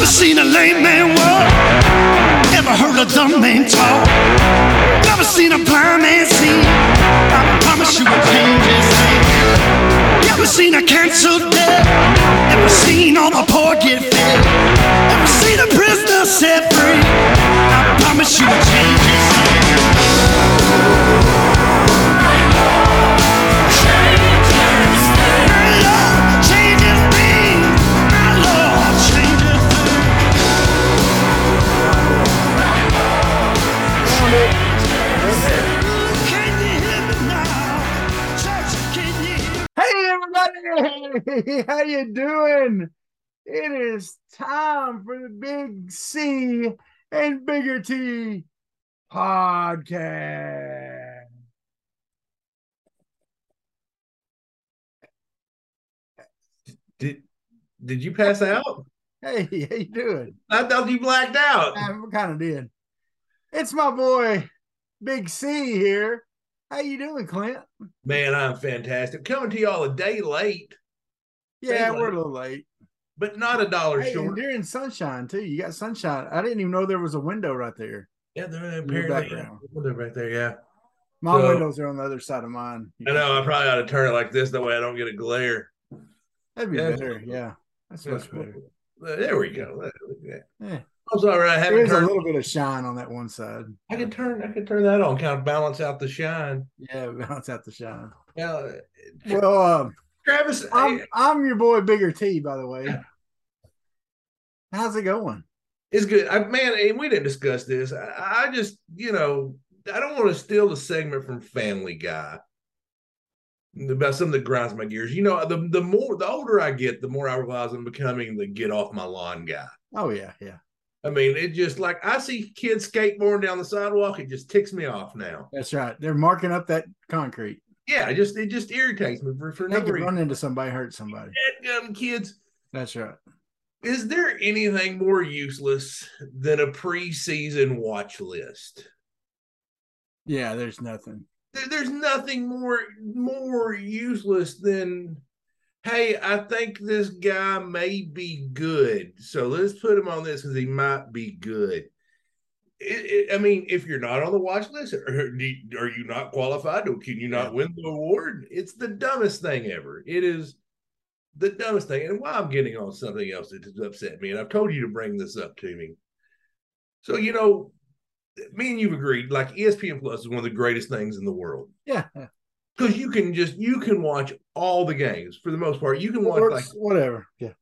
Never seen a lame man walk. Never heard a dumb man talk. Never seen a blind man see. I promise you will change his name. Never seen a cancer dead. Never seen all the poor get fed. Never seen a prisoner set free. I promise you will change Hey how you doing? It is time for the Big C and Bigger T podcast. Did did you pass out? Hey, how you doing? I thought you blacked out. I kind of did. It's my boy Big C here. How you doing, Clint? Man, I'm fantastic. Coming to y'all a day late, Yeah, we're a little late. but not a dollar Hey, short. during sunshine too. You got sunshine. I didn't even know there was a window right there. Yeah, they're your apparently background. they're right there. Yeah, My So- windows are on the other side of mine. I know. I probably ought to turn it like this. That way, I don't get a glare. That'd be Yeah. better. Yeah, that's much better. There we go. Yeah. I'm sorry. I There haven't is a little bit of shine on that one side. I can turn. I can turn that on. Kind of balance out the shine. Yeah, balance out the shine. Yeah, Well, um, Travis. I'm I'm your boy Bigger T, by the way. How's it going? It's good. I, man, and we didn't discuss this. I, I just, you know, I don't want to steal the segment from Family Guy about something that grinds my gears. You know, the the more the older I get, the more I realize I'm becoming the get off my lawn guy. Oh yeah, yeah. I mean, it just like I see kids skateboarding down the sidewalk, it just ticks me off now. That's right. They're marking up that concrete. Yeah, it just it just irritates me for, for no reason. run into somebody, hurt somebody. Dadgum kids, That's right. is there anything more useless than a preseason watch list? Yeah, there's nothing. there- there's nothing more more useless than hey i think this guy may be good so let's put him on this because he might be good it, it- i mean if you're not on the watch list are, you- are you not qualified or can you not Yeah. win the award it's the dumbest thing ever it is the dumbest thing and why i'm getting on something else that has upset me and i've told you to bring this up to me so you know me and you've agreed like espn plus is one of the greatest things in the world Yeah. because you can just you can watch all the games for the most part. You can watch like whatever. Yeah.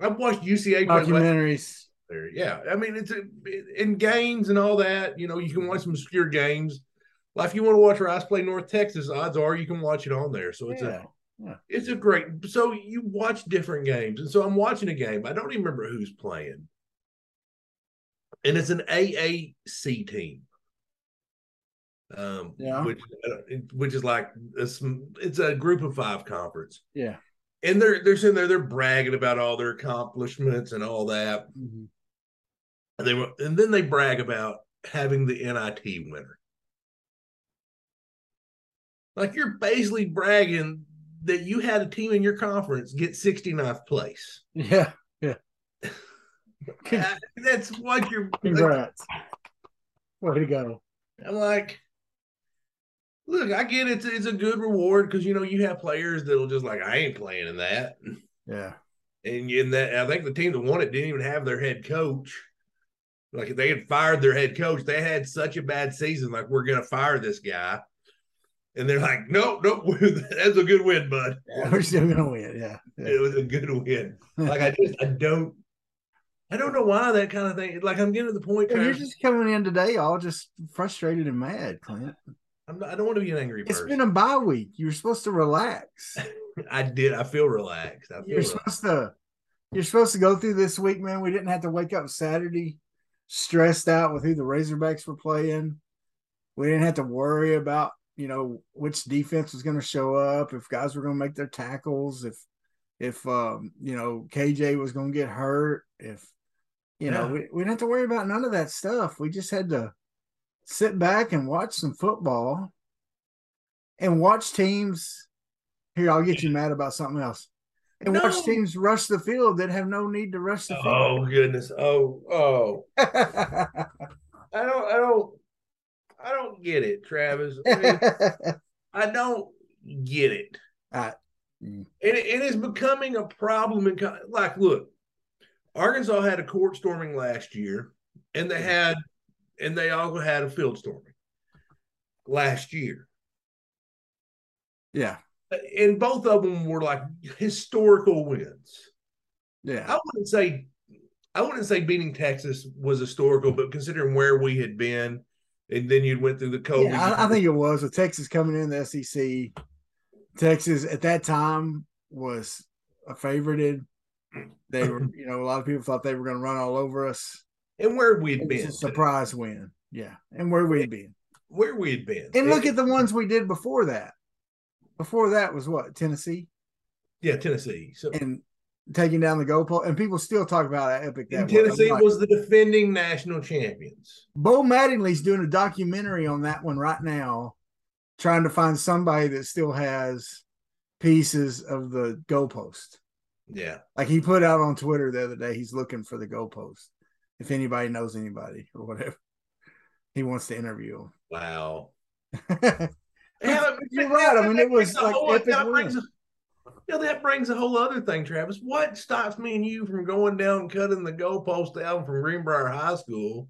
I've watched UCA Documentaries. Year. Yeah, I mean it's a, in games and all that. You know, you can watch some obscure games. Like if you want to watch Rice play North Texas, odds are you can watch it on there. So it's Yeah. a it's a great. So you watch different games, and so I'm watching a game. I don't even remember who's playing, and it's an AAC team. Um, Yeah. which which is like a, sm- it's a group of five conference Yeah. and they're they're sitting there, they're bragging about all their accomplishments and all that. Mhm. And they were, and then they brag about having the NIT winner. Like you're basically bragging that you had a team in your conference get 69th place. Yeah. Uh, That's what you're. Like, Congrats. Way to go. I'm like, look, I get it. It's, it's a good reward because you know you have players that'll just like I ain't playing in that. Yeah. and in that I think the team that won it didn't even have their head coach. Like if they had fired their head coach, they had such a bad season. Like we're gonna fire this guy, and they're like, nope, nope, that's a good win, bud. yeah. We're still gonna win. Yeah. yeah. It was a good win. Like I just I don't I don't know why that kind of thing. Like I'm getting to the point. Well, you're just coming in today all just frustrated and mad, Clint. I'm not, I don't want to be an angry It's been a bye week. You're supposed to relax. I did. I feel relaxed. I feel You're relaxed. supposed to you're supposed to go through this week, man. We didn't have to wake up Saturday stressed out with who the Razorbacks were playing. We didn't have to worry about, you know, which defense was going to show up, if guys were going to make their tackles, if if um, you know, KJ was going to get hurt, if you know, Yeah. we, we didn't have to worry about none of that stuff. We just had to sit back and watch some football and watch teams. Here, I'll get you mad about something else. And No. watch teams rush the field that have no need to rush the field. Oh goodness. Oh, oh. I don't I don't I don't get it, Travis. I, mean, I don't get it. Uh, and it, it is becoming a problem in like look, Arkansas had a court storming last year, and they had and they also had a field storming last year. yeah, And both of them were like historical wins. yeah, I wouldn't say I wouldn't say beating Texas was historical, but considering where we had been, and then you went through the COVID. yeah. I, I think it was with Texas coming in the SEC. Texas at that time was a favorited. They were, you know, a lot of people thought they were going to run all over us. and where we'd It was been, a surprise win. Yeah, and where we'd been. where we'd been, And look at the ones we did before that. Before that was what Tennessee yeah, Tennessee. So and taking down the goalpost, and people still talk about how epic that and Tennessee like, was the defending national champions. Bo Mattingly's doing a documentary on that one right now, trying to find somebody that still has pieces of the goalpost. Yeah, Like he put out on Twitter the other day, he's looking for the goalpost. If anybody knows anybody or whatever, he wants to interview him. wow. Yeah, You're right. I mean, it was like whole- epic that brings win. a- you know, that brings a whole other thing, Travis. What stops me and you from going down cutting the goalpost down from Greenbrier High School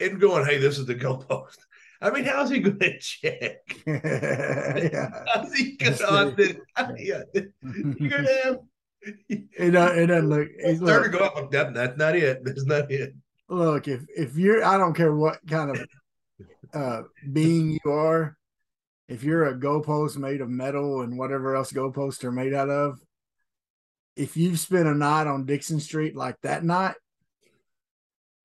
and going, hey, this is the goalpost? I mean, how's he going to check? yeah. How's he going to. You're going to have It, it doesn't look. It, Third look, go up. That, that's not it. That's not it. look, if if you're, I don't care what kind of uh being you are, if you're a goalpost made of metal and whatever else goalposts are made out of, if you've spent a night on Dickson Street like that night,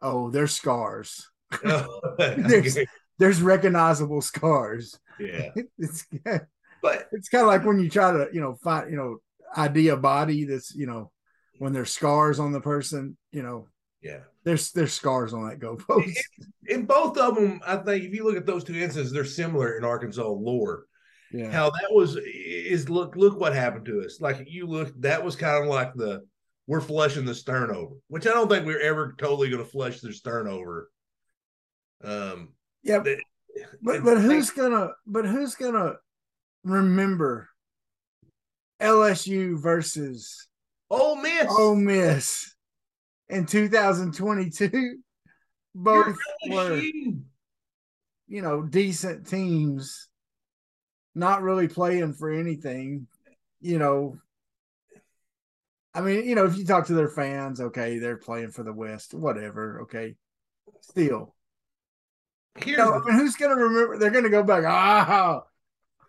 oh, there's scars. Oh, there's- There's recognizable scars. yeah, It's but it's kind of like when you try to, you know, find, you know, ID a body that's, you know, when there's scars on the person, you know, yeah. there's there's scars on that goalpost. In both of them, I think if you look at those two instances, they're similar in Arkansas lore. Yeah. How that was is look look what happened to us. Like you look, that was kind of like the we're flushing the stern over, which I don't think we're ever totally going to flush the stern over. Um, Yeah. But but who's gonna but who's gonna remember LSU versus Ole Miss? Ole Miss in 2022? Both were you know decent teams, not really playing for anything. You know, I mean, you know, if you talk to their fans, okay, they're playing for the West, whatever. Okay, still, No, the I mean, who's gonna remember? They're gonna go back. Ah,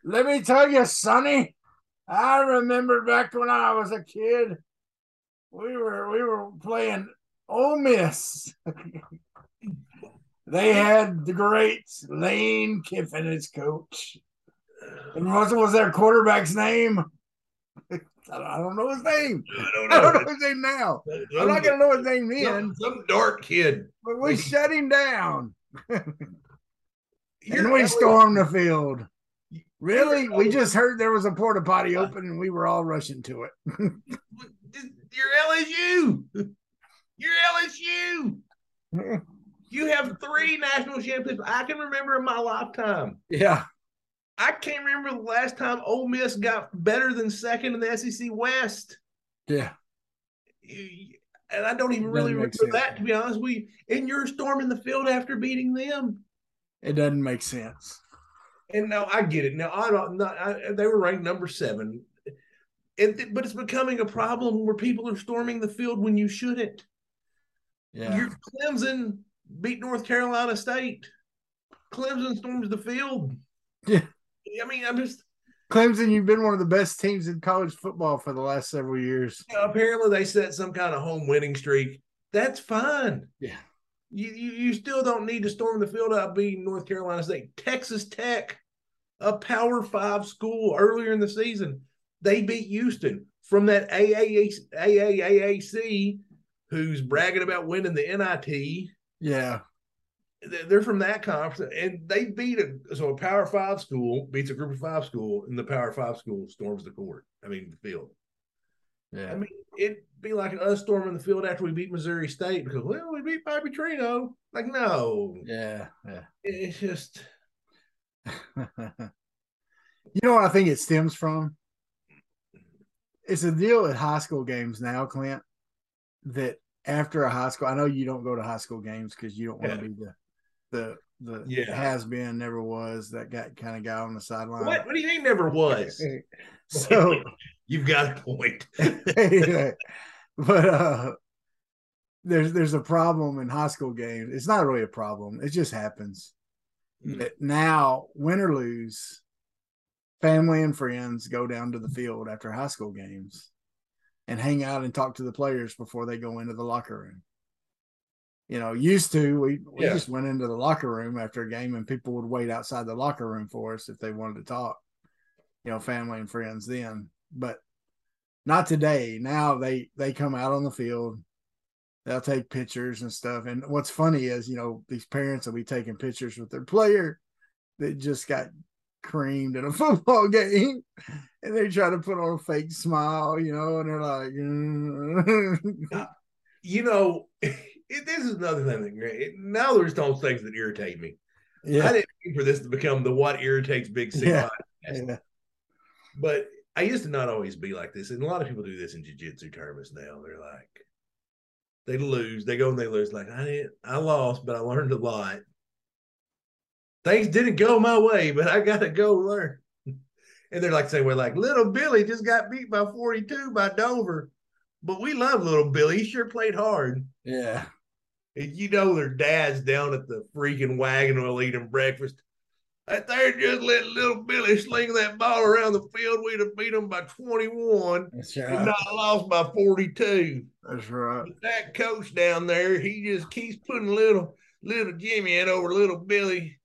let me tell you, Sonny. I remember back when I was a kid. We were we were playing Ole Miss. they had the great Lane Kiffin as coach. And what was their quarterback's name? I don't- know his name. I don't I don't know. know his name now. I'm not gonna know his name then. some, some dark kid. But we shut him down. And we stormed the field. Really? We just heard there was a porta potty open and we were all rushing to it. You're LSU. You're LSU. You have three national championships I can remember in my lifetime. yeah. I can't remember the last time Ole Miss got better than second in the SEC West. Yeah. And I don't even really remember sense. that, to be honest with you. And you're storming the field after beating them. It doesn't make sense. And now I get it. Now I don't. Not, I, they were ranked number seven, and th- but it's becoming a problem where people are storming the field when you shouldn't. Yeah. Your Clemson beat North Carolina State. Clemson storms the field. Yeah. I mean, I'm just Clemson, you've been one of the best teams in college football for the last several years. you know, apparently they set some kind of home winning streak. That's fine. Yeah. You, you you still don't need to storm the field out beating North Carolina State. Texas Tech, a Power Five school earlier in the season, they beat Houston from that AAA, AAAC, who's bragging about winning the NIT. Yeah. They're they're from that conference, and they beat a so a Power Five school beats a Group of Five school, and the Power Five school storms the court. I mean the field. Yeah. I mean, it'd be like us storming the field after we beat Missouri State because, well, we beat Bobby Trino. Like, no, yeah. Yeah. it's just you know what I think it stems from? It's a deal at high school games now, Clint, that after a high school, I know you don't go to high school games because you don't want to Yeah. be the the the Yeah. has been, never was that guy kind of guy on the sideline. what? What do you mean never was? so You've got a point. yeah. but uh there's there's a problem in high school games. It's not really a problem. It just happens. Mm. Now, win or lose, family and friends go down to the field after high school games and hang out and talk to the players before they go into the locker room. You know, used to we, we Yeah. just went into the locker room after a game and people would wait outside the locker room for us if they wanted to talk. You know, family and friends then. But not today. Now they they come out on the field. They'll take pictures and stuff. And what's funny is, you know, these parents will be taking pictures with their player that just got creamed in a football game, and they try to put on a fake smile, you know, and they're like, mm. You know, it, this is another thing that now there's those things that irritate me. I didn't mean for this to become the what irritates Big C Yeah. yeah, but I used to not always be like this, and a lot of people do this in jiu-jitsu tournaments now. They're like, they lose, they go and they lose. Like I didn't, I lost, but I learned a lot. Things didn't go my way, but I got to go learn. And they're like saying, "We're like little Billy just got beat by 42 by Dover, but we love little Billy. He sure played hard." yeah, And you know their dad's down at the freaking wagon wheel eating breakfast. That there just let little Billy sling that ball around the field. We'd have beat them by 21 that's and not lost by 42. That's right. But that coach down there, he just keeps putting little little Jimmy in over little Billy.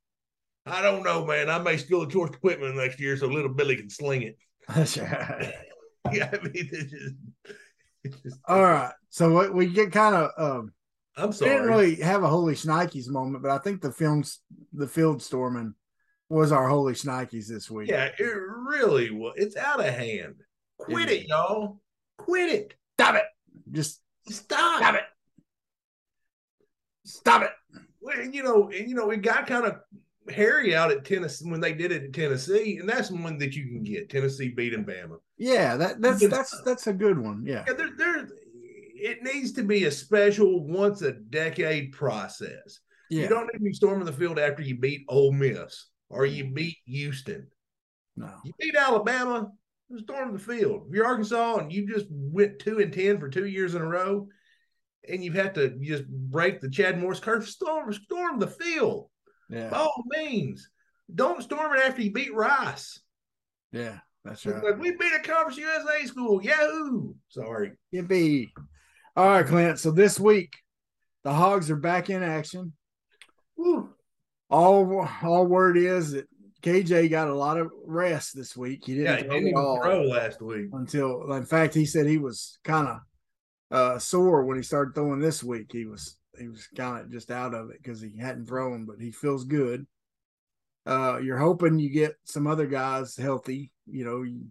I don't know, man. I may steal the choice equipment next year so little Billy can sling it. That's right. Yeah, I mean, it's just, it's just All right. So we, we get kind of um I'm sorry. didn't really have a holy shnikes moment, but I think the films, the field storming, was our holy shnikes this week. Yeah, it really was. It's out of hand. Quit It it, y'all. Quit it. stop it. Just Stop. stop it. Stop it. Well, you know, and you know, it got kind of hairy out at Tennessee when they did it at Tennessee, and that's one that you can get. Tennessee beating Bama. Yeah, that that's that's uh, that's a good one. Yeah, Yeah, there, there. It needs to be a special once a decade process. yeah. You don't need to be storming the field after you beat Ole Miss or you mm-hmm. beat Houston. no. You beat Alabama, storm the field. If you're Arkansas and you just went two and ten for two years in a row, and you've had to just break the Chad Morris curve, storm storm the field. Yeah, By all means. Don't storm it after you beat Rice. yeah. That's right. Like we beat a Conference USA school. Yahoo! Sorry. Yippee. All right, Clint. So this week, the Hogs are back in action. Woo. All all word is that KJ got a lot of rest this week. He didn't he throw didn't even throw last week. until in fact he said he was kind of uh sore when he started throwing this week he was he was kind of just out of it because he hadn't thrown but he feels good. Uh you're hoping you get some other guys healthy you know you,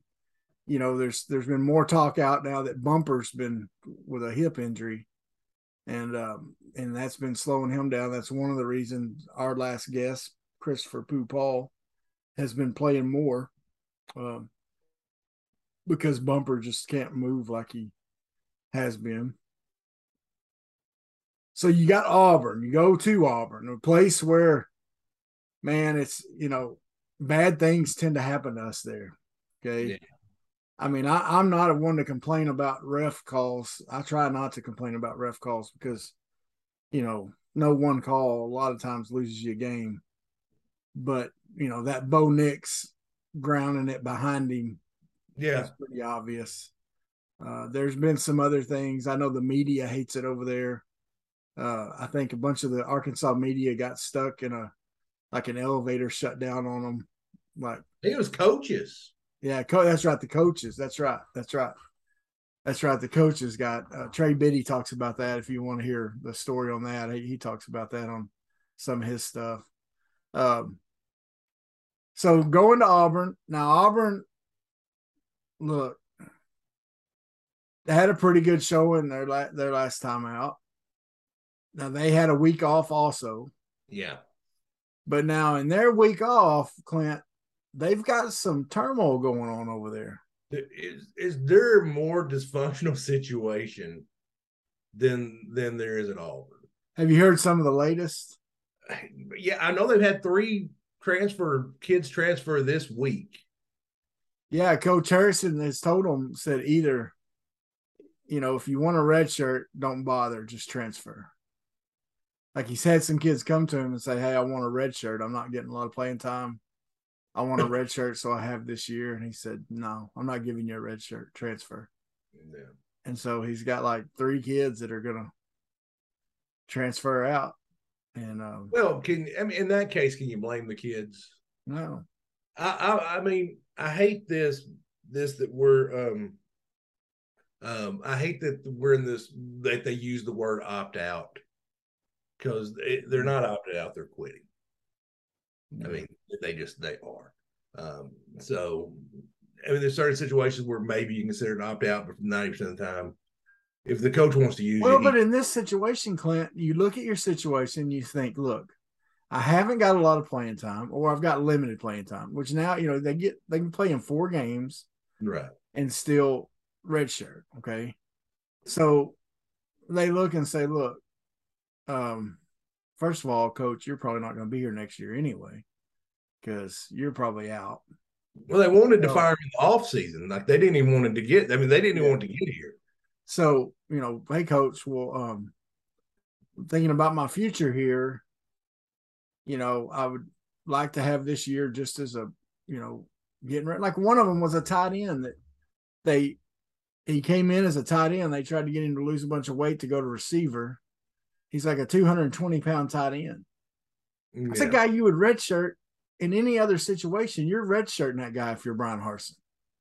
you know there's there's been more talk out now that bumper's been with a hip injury. And um and that's been slowing him down. That's one of the reasons our last guest christopher poo paul has been playing more um because Bumper just can't move like he has been. So you got Auburn. You go to Auburn, a place where, man, it's you know, bad things tend to happen to us there. Okay. Yeah. I mean, I, I'm not a one to complain about ref calls. I try not to complain about ref calls because, you know, no one call a lot of times loses you a game. But you know that Bo Nix grounding it behind him Yeah. that's pretty obvious. Uh, there's been some other things. I know the media hates it over there. Uh, I think a bunch of the Arkansas media got stuck in a like an elevator shut down on them. Like, He was coaches. yeah, co- that's right. The coaches. That's right. That's right. That's right. The coaches got uh, Trey Biddy talks about that. If you want to hear the story on that, he, he talks about that on some of his stuff. Um, so going to Auburn now, Auburn. Look, they had a pretty good showing their la- their last time out. Now they had a week off also, Yeah. but now in their week off, Clint, they've got some turmoil going on over there. Is is there a more dysfunctional situation than than there is at Auburn? Have you heard some of the latest? Yeah, I know they've had three transfer kids transfer this week. Yeah, Coach Harrison has told them said either, you know, if you want a red shirt, don't bother, just transfer. Like he's had some kids come to him and say, Hey, I want a red shirt. I'm not getting a lot of playing time. I want a red shirt, so I have this year. And he said, No, I'm not giving you a red shirt. Transfer. Yeah. And so he's got like three kids that are gonna transfer out. And um Well, can I mean in that case, can you blame the kids? no. I, I I mean, I hate this this that we're um um I hate that we're in this that they use the word opt out because they, they're not opted out, they're quitting. I mean, they just they are. Um, so I mean, there's certain situations where maybe you can consider an opt out, but 90 percent of the time, if the coach wants to use you. Well, you, but in this situation, Clint, you look at your situation, you think, look, I haven't got a lot of playing time, or I've got limited playing time, which now, you know, they get they can play in four games right, and still redshirt. Okay. So they look and say, look, um, first of all, coach, you're probably not going to be here next year anyway, because you're probably out. well, they wanted to fire him in the off season, like they didn't even want to get. I mean, they didn't even want to get here. So, you know, hey coach, well, um, thinking about my future here, you know, I would like to have this year just as a, you know, getting ready. Like one of them was a tight end that they he came in as a tight end. They tried to get him to lose a bunch of weight to go to receiver. He's like a 220 pound tight end. That's Yeah. a guy you would redshirt in any other situation. You're redshirting that guy if you're Bryan Harsin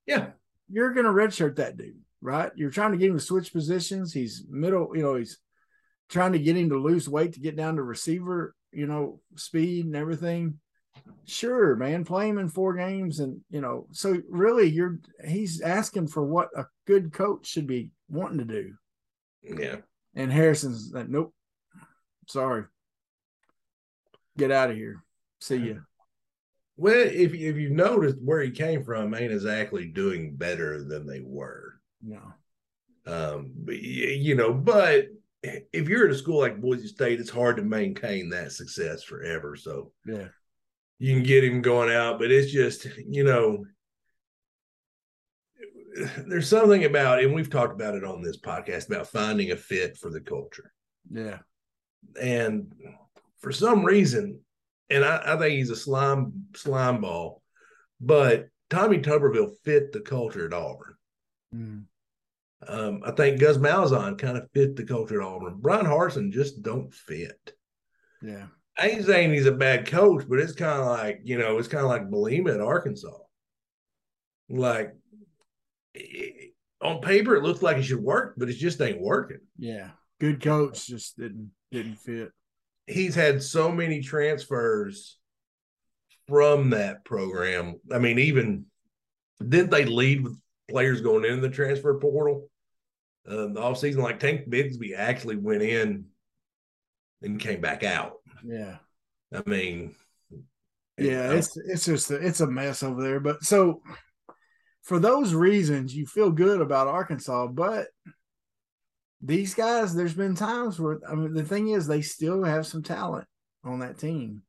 yeah, you're going to redshirt that dude, right? You're trying to get him to switch positions. He's middle, you know, he's trying to get him to lose weight to get down to receiver, you know, speed and everything. Sure, man, play him in four games. And, you know, so really you're, he's asking for what a good coach should be wanting to do. yeah. And Harrison's like, nope, sorry. Get out of here. See ya. Well, if if you've noticed where he came from, ain't exactly doing better than they were. No. Um, but, you know, but if you're at a school like Boise State, it's hard to maintain that success forever. So Yeah. you can get him going out, but it's just, you know, there's something about, and we've talked about it on this podcast about finding a fit for the culture. Yeah. And for some reason, and I, I think he's a slime slime ball, but Tommy Tuberville fit the culture at Auburn. Mm. Um, I think Gus Malzahn kind of fit the culture at Auburn. Bryan Harsin just don't fit. Yeah. I ain't saying he's a bad coach, but it's kind of like you know, it's kind of like Bielema at Arkansas. Like eh, on paper, it looks like it should work, but it just ain't working. Yeah. Good coach just didn't didn't fit. He's had so many transfers from that program. I mean, even didn't they lead with players going into the transfer portal? Um, the offseason, like Tank Bigsby actually went in and came back out. Yeah. I mean, Yeah, I- it's it's just a, it's a mess over there. But so for those reasons, you feel good about Arkansas, but these guys, there's been times where I mean, the thing is, they still have some talent on that team.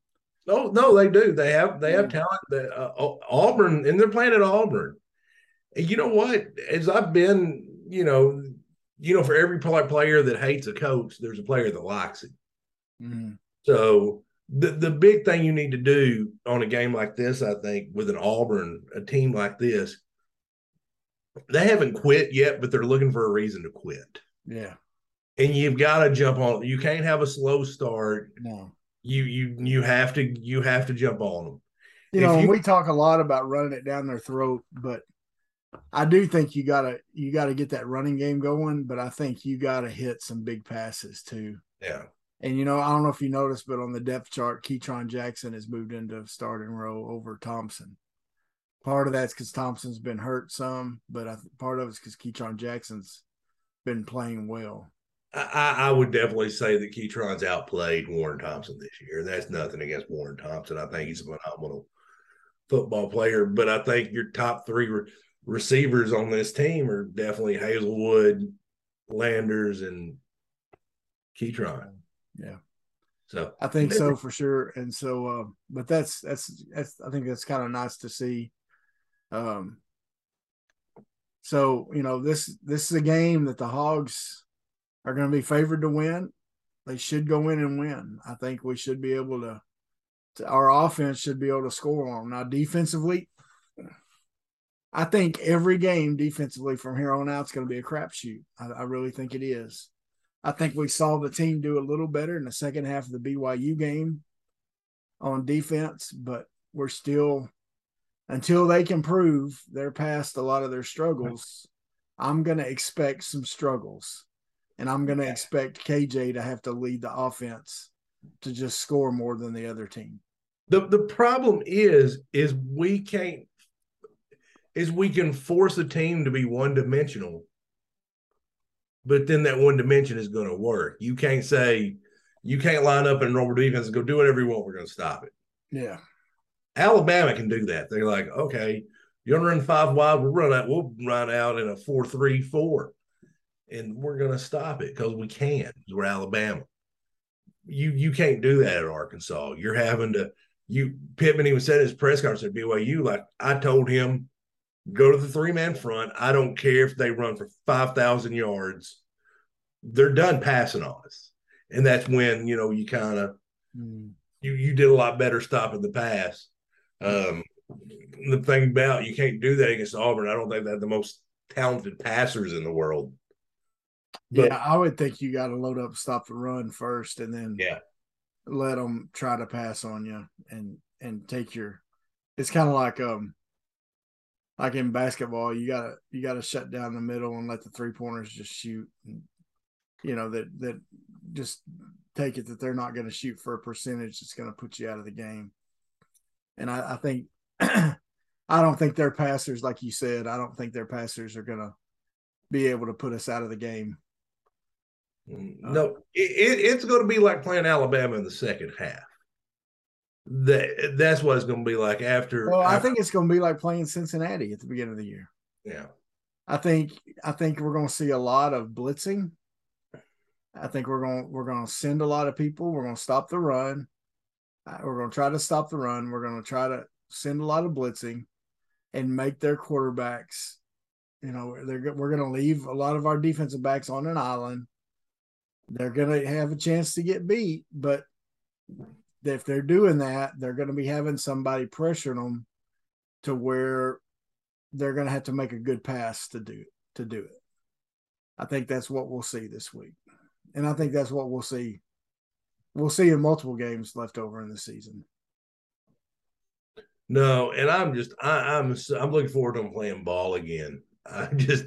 Oh no, they do. They have they have talent. That uh, Auburn and they're playing at Auburn. And you know what? As I've been, you know, you know, for every player that hates a coach, there's a player that likes it. Mhm. So the the big thing you need to do on a game like this, I think, with an Auburn, a team like this, they haven't quit yet, but they're looking for a reason to quit. Yeah, And you've got to jump on. You can't have a slow start. no, You you you have to you have to jump on them. you If know, you- we talk a lot about running it down their throat, but I do think you gotta you gotta get that running game going. But I think you gotta hit some big passes too. Yeah. And you know, I don't know if you noticed, but on the depth chart, Ketron Jackson has moved into starting row over Thompson. Part of that's because Thompson's been hurt some, but I, part of it's because Ketron Jackson's been playing well. I, I would definitely say that Ketron's outplayed Warren Thompson this year. That's nothing against Warren Thompson. I think he's a phenomenal football player, but I think your top three re- receivers on this team are definitely Haselwood, Landers, and Keytron. Yeah. So I think so for sure. And so, uh, but that's that's that's I think that's kind of nice to see. Um. So you know this this is a game that the Hogs are going to be favored to win. They should go in and win. I think we should be able to. to our offense should be able to score on them. Now defensively, I think every game defensively from here on out is going to be a crapshoot. I, I really think it is. I think we saw the team do a little better in the second half of the BYU game on defense, but we're still until they can prove they're past a lot of their struggles. I'm going to expect some struggles, and I'm going to expect KJ to have to lead the offense to just score more than the other team. the the problem is is we can't is we can force a team to be one dimensional but then that one dimension is going to work you can't say you can't line up and roll defense and go do whatever you want we're going to stop it Yeah, alabama can do that they're like okay you're to run five wide we'll run out we'll run out in a four three four and we're going to stop it because we can we're alabama you you can't do that at arkansas you're having to you Pittman even said in his press conference at BYU, like I told him, go to the three man front. I don't care if they run for five thousand yards. They're done passing on us. And that's when, you know, you kind of Mm. you you did a lot better stopping the pass. Um the thing about you can't do that against Auburn. I don't think they have the most talented passers in the world. But- yeah. I would think you got to load up, stop the run first, and then Yeah. let them try to pass on you and and take your. It's kind of like um, like in basketball, you gotta you gotta shut down the middle and let the three pointers just shoot. And, you know that that just take it that they're not going to shoot for a percentage that's going to put you out of the game. And I, I think I don't think their passers, like you said, I don't think their passers are going to be able to put us out of the game. Mm, no, it, it, it's going to be like playing Alabama in the second half. That that's what it's going to be like after. Well, I think it's going to be like playing Cincinnati at the beginning of the year. yeah. I think I think we're going to see a lot of blitzing. I think we're going we're going to send a lot of people. We're going to stop the run. Uh, We're going to try to stop the run. We're going to try to send a lot of blitzing, and make their quarterbacks. You know, they're we're going to leave a lot of our defensive backs on an island. They're going to have a chance to get beat, but if they're doing that, they're going to be having somebody pressuring them to where they're going to have to make a good pass to do to do it. I think that's what we'll see this week, and I think that's what we'll see. We'll see in multiple games left over in the season. No, and I'm just I, I'm I'm looking forward to them playing ball again. I just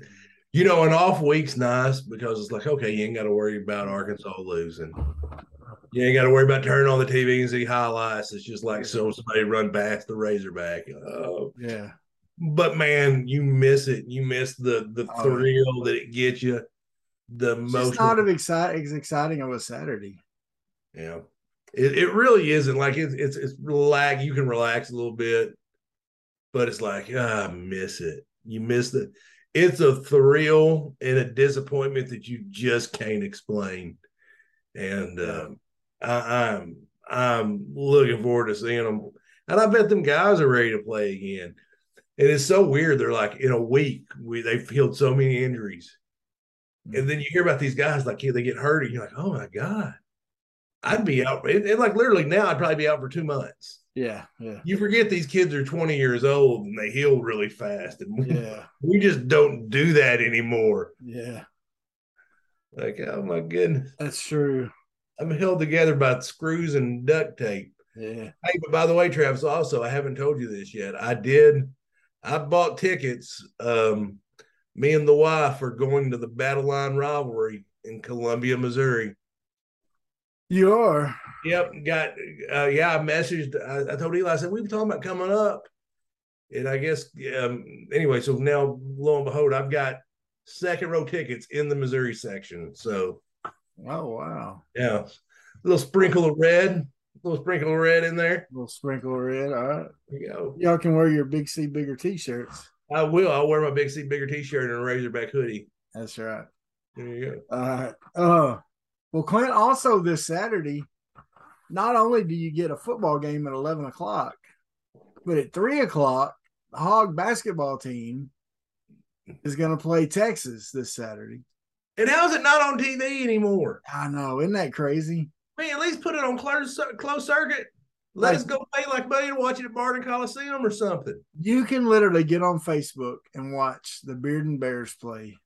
you know an off week's nice because it's like okay you ain't got to worry about Arkansas losing. You ain't got to worry about turning on the TV and see highlights. It's just like so somebody run past the Razorback. Oh, Yeah, but man, you miss it. You miss the the Oh, thrill that it gets you. The it's most not as exciting as exciting of a Saturday. Yeah, it, it really isn't like it's it's it's relax. You can relax a little bit, but it's like ah, I miss it. You miss it. It's a thrill and a disappointment that you just can't explain. And um, I, I'm I'm looking forward to seeing them. And I bet them guys are ready to play again. And it's so weird. They're like in a week we they've healed so many injuries, and then you hear about these guys like yeah, they get hurt, and you're like, oh my god. I'd be out, and, and like literally now, I'd probably be out for two months. Yeah, yeah, You forget these kids are 20 years old and they heal really fast, and we, yeah, we just don't do that anymore. yeah. Like, oh my goodness, That's true. I'm held together by screws and duct tape. Yeah. Hey, but by the way, Travis, also, I haven't told you this yet. I did, I bought tickets. Um, me and the wife are going to the Battle Line rivalry in Columbia, Missouri. You are. Yep, got uh, yeah. I messaged. I, I told Eli. I said we were talking about coming up, and I guess um, anyway. So now, lo and behold, I've got second row tickets in the Missouri section. So Oh wow. yeah, a little sprinkle of red, a little sprinkle of red in there. A little sprinkle of red. All right. There you go. Y'all can wear your big C bigger t-shirts. I will. I'll wear my big C bigger t-shirt and a Razorback hoodie. That's right. There you go. All right. Uh well Clint also this Saturday, not only do you get a football game at eleven o'clock, but at three o'clock, the Hog basketball team is gonna play Texas this Saturday. And how is it not on TV anymore? I know, isn't that crazy? Man, at least put it on closed, closed circuit. Let Like- us go pay like money to watch it at Barton Coliseum or something. You can literally get on Facebook and watch the Bearden Bears play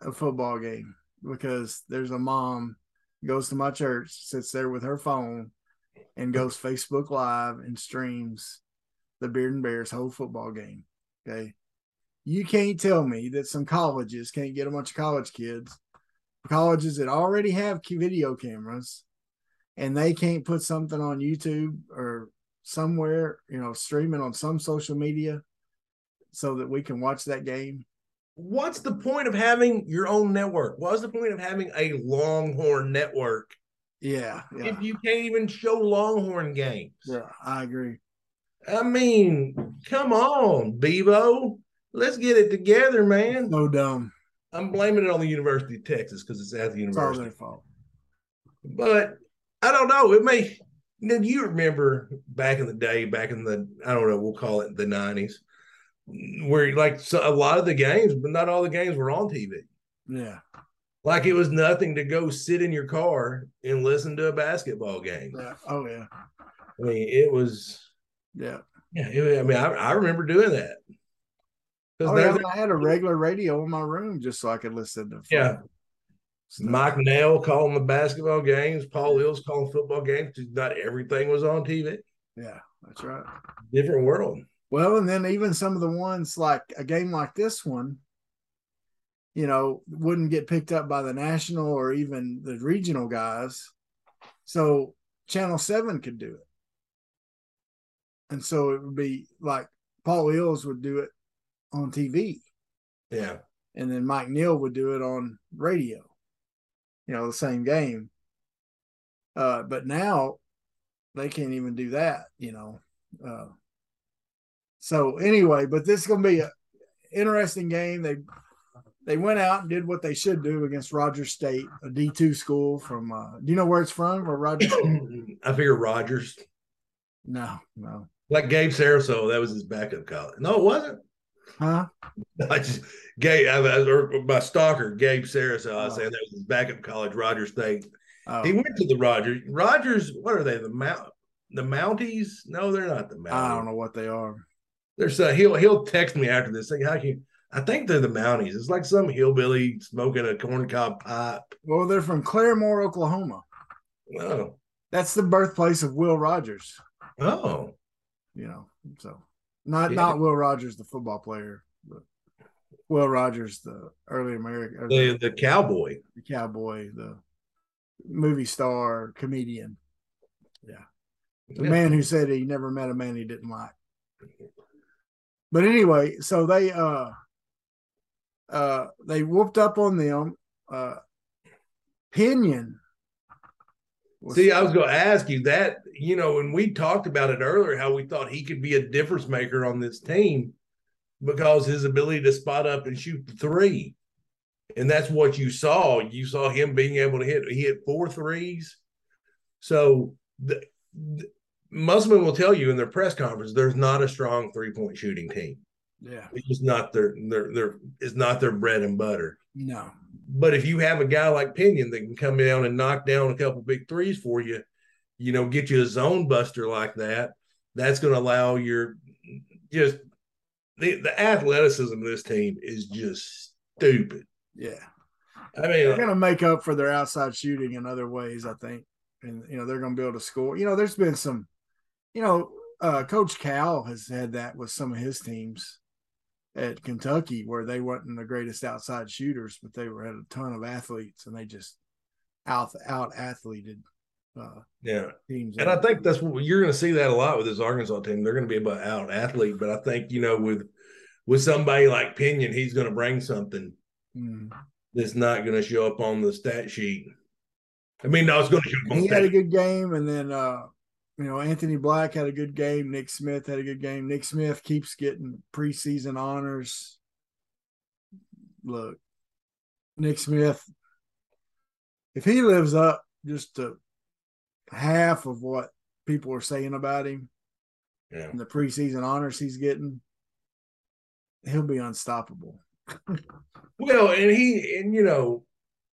a football game because there's a mom goes to my church, sits there with her phone, and goes Facebook Live and streams the Bearden Bears whole football game. Okay. You can't tell me that some colleges can't get a bunch of college kids, colleges that already have video cameras, and they can't put something on YouTube or somewhere, you know, streaming on some social media so that we can watch that game. What's the point of having your own network? What's the point of having a Longhorn network Yeah. Yeah. if you can't even show Longhorn games? yeah I agree. I mean, come on, Bevo. Let's get it together, man. So dumb. I'm blaming it on the University of Texas because it's at the university. It's all their fault. But I don't know. It may. Then you remember back in the day, back in the I don't know, we'll call it the '90s, where like so a lot of the games, but not all the games were on TV. Yeah. Like it was nothing to go sit in your car and listen to a basketball game. Yeah. Oh yeah. I mean, it was. Yeah. Yeah, it- I mean, I, I remember doing that. Oh, yeah. I had a regular radio in my room just so I could listen to Yeah. stuff. Mike Nail calling the basketball games, Paul Eells calling football games. Not everything was on TV. Yeah, that's right. Different world. Well, and then even some of the ones like a game like this one, you know, wouldn't get picked up by the national or even the regional guys. So Channel 7 could do it. And so it would be like Paul Eells would do it on TV, Yeah. and then Mike Nail would do it on radio, you know, the same game. Uh, but now they can't even do that, you know. Uh, so anyway, but this is going to be an interesting game. They they went out and did what they should do against Rogers State, a D two school from. Uh, do you know where it's from? Or Rogers? I figure Rogers, no, no, like Gabe Sarasow, that was his backup college. No, it wasn't. huh? I just Gabe, I, I, or my stalker, Gabe Sarasow. I was Oh. saying that was his backup college, Rogers State. Oh, He went to the Rogers. Rogers, what are they? The Mount, the Mounties? No, they're not the Mounties. I don't know what they are. There's uh, he'll he'll text me after this. Like, how can you, I think they're the Mounties. It's like some hillbilly smoking a corncob pipe. Well, they're from Claremore, Oklahoma. Oh, That's the birthplace of Will Rogers. oh, You know, so not Yeah. not Will Rogers, the football player, but Will Rogers, the early American, the the, the cowboy. the cowboy, the movie star, comedian. Yeah. The Yeah. man who said he never met a man he didn't like. But anyway, so they uh uh they whooped up on them. Uh Pinion. See, I was going to ask you that. You know, when we talked about it earlier, how we thought he could be a difference maker on this team because his ability to spot up and shoot the three, and that's what you saw. You saw him being able to hit. He hit four threes. So the, the Musselman will tell you in their press conference, there's not a strong three point shooting team. yeah, It's just not their their their it's not their bread and butter. no. But if you have a guy like Pinion that can come down and knock down a couple big threes for you, you know, get you a zone buster like that, that's going to allow your just the, the athleticism of this team is just stupid. Yeah. I mean, They're mean, gonna make up for their outside shooting in other ways, I think. And you know, they're gonna be able to score. You know, there's been some, you know, uh Coach Cal has had that with some of his teams at Kentucky where they weren't the greatest outside shooters, but they were had a ton of athletes and they just out out athleted uh yeah. teams. And I think that's what you're going to see that a lot with this Arkansas team. They're going to be about out athlete, but I think, you know, with with somebody like Pinion, he's going to bring something Mm. that's not going to show up on the stat sheet. I mean, no, it's going to show up on He had a good game, and then uh, you know Anthony Black had a good game. Nick Smith had a good game. Nick Smith keeps getting preseason honors. Look, Nick Smith, if he lives up just to half of what people are saying about him Yeah. and the preseason honors he's getting, he'll be unstoppable. Well, and he and you know,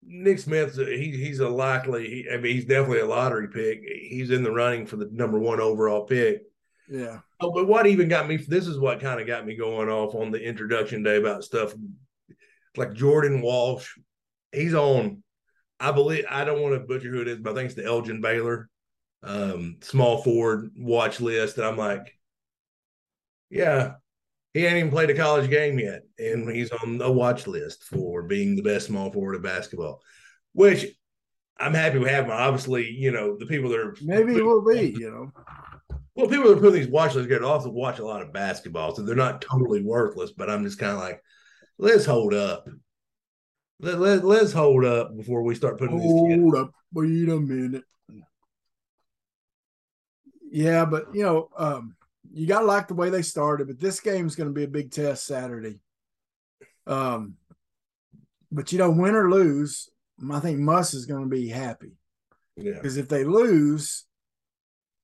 Nick Smith, he he's a likely. He, I mean, he's definitely a lottery pick. He's in the running for the number one overall pick. Yeah. Oh, but what even got me? This is what kind of got me going off on the introduction day about stuff like Jordan Walsh. He's on. I believe I don't want to butcher who it is, but I think it's the Elgin Baylor um, small forward watch list. And I'm like, yeah, he ain't even played a college game yet, and he's on the watch list for being the best small forward of basketball. Which I'm happy we have him. Obviously, you know the people that are Maybe he will be, you know. well, people that are putting these watch lists get also watch a lot of basketball, so they're not totally worthless. But I'm just kind of like, let's hold up. Let, let, let's hold up before we start putting hold these together. Hold up, wait a minute. Yeah, but you know, um, you gotta like the way they started. But this game is going to be a big test Saturday. Um, but you know, win or lose, I think Muss is going to be happy Yeah. because if they lose,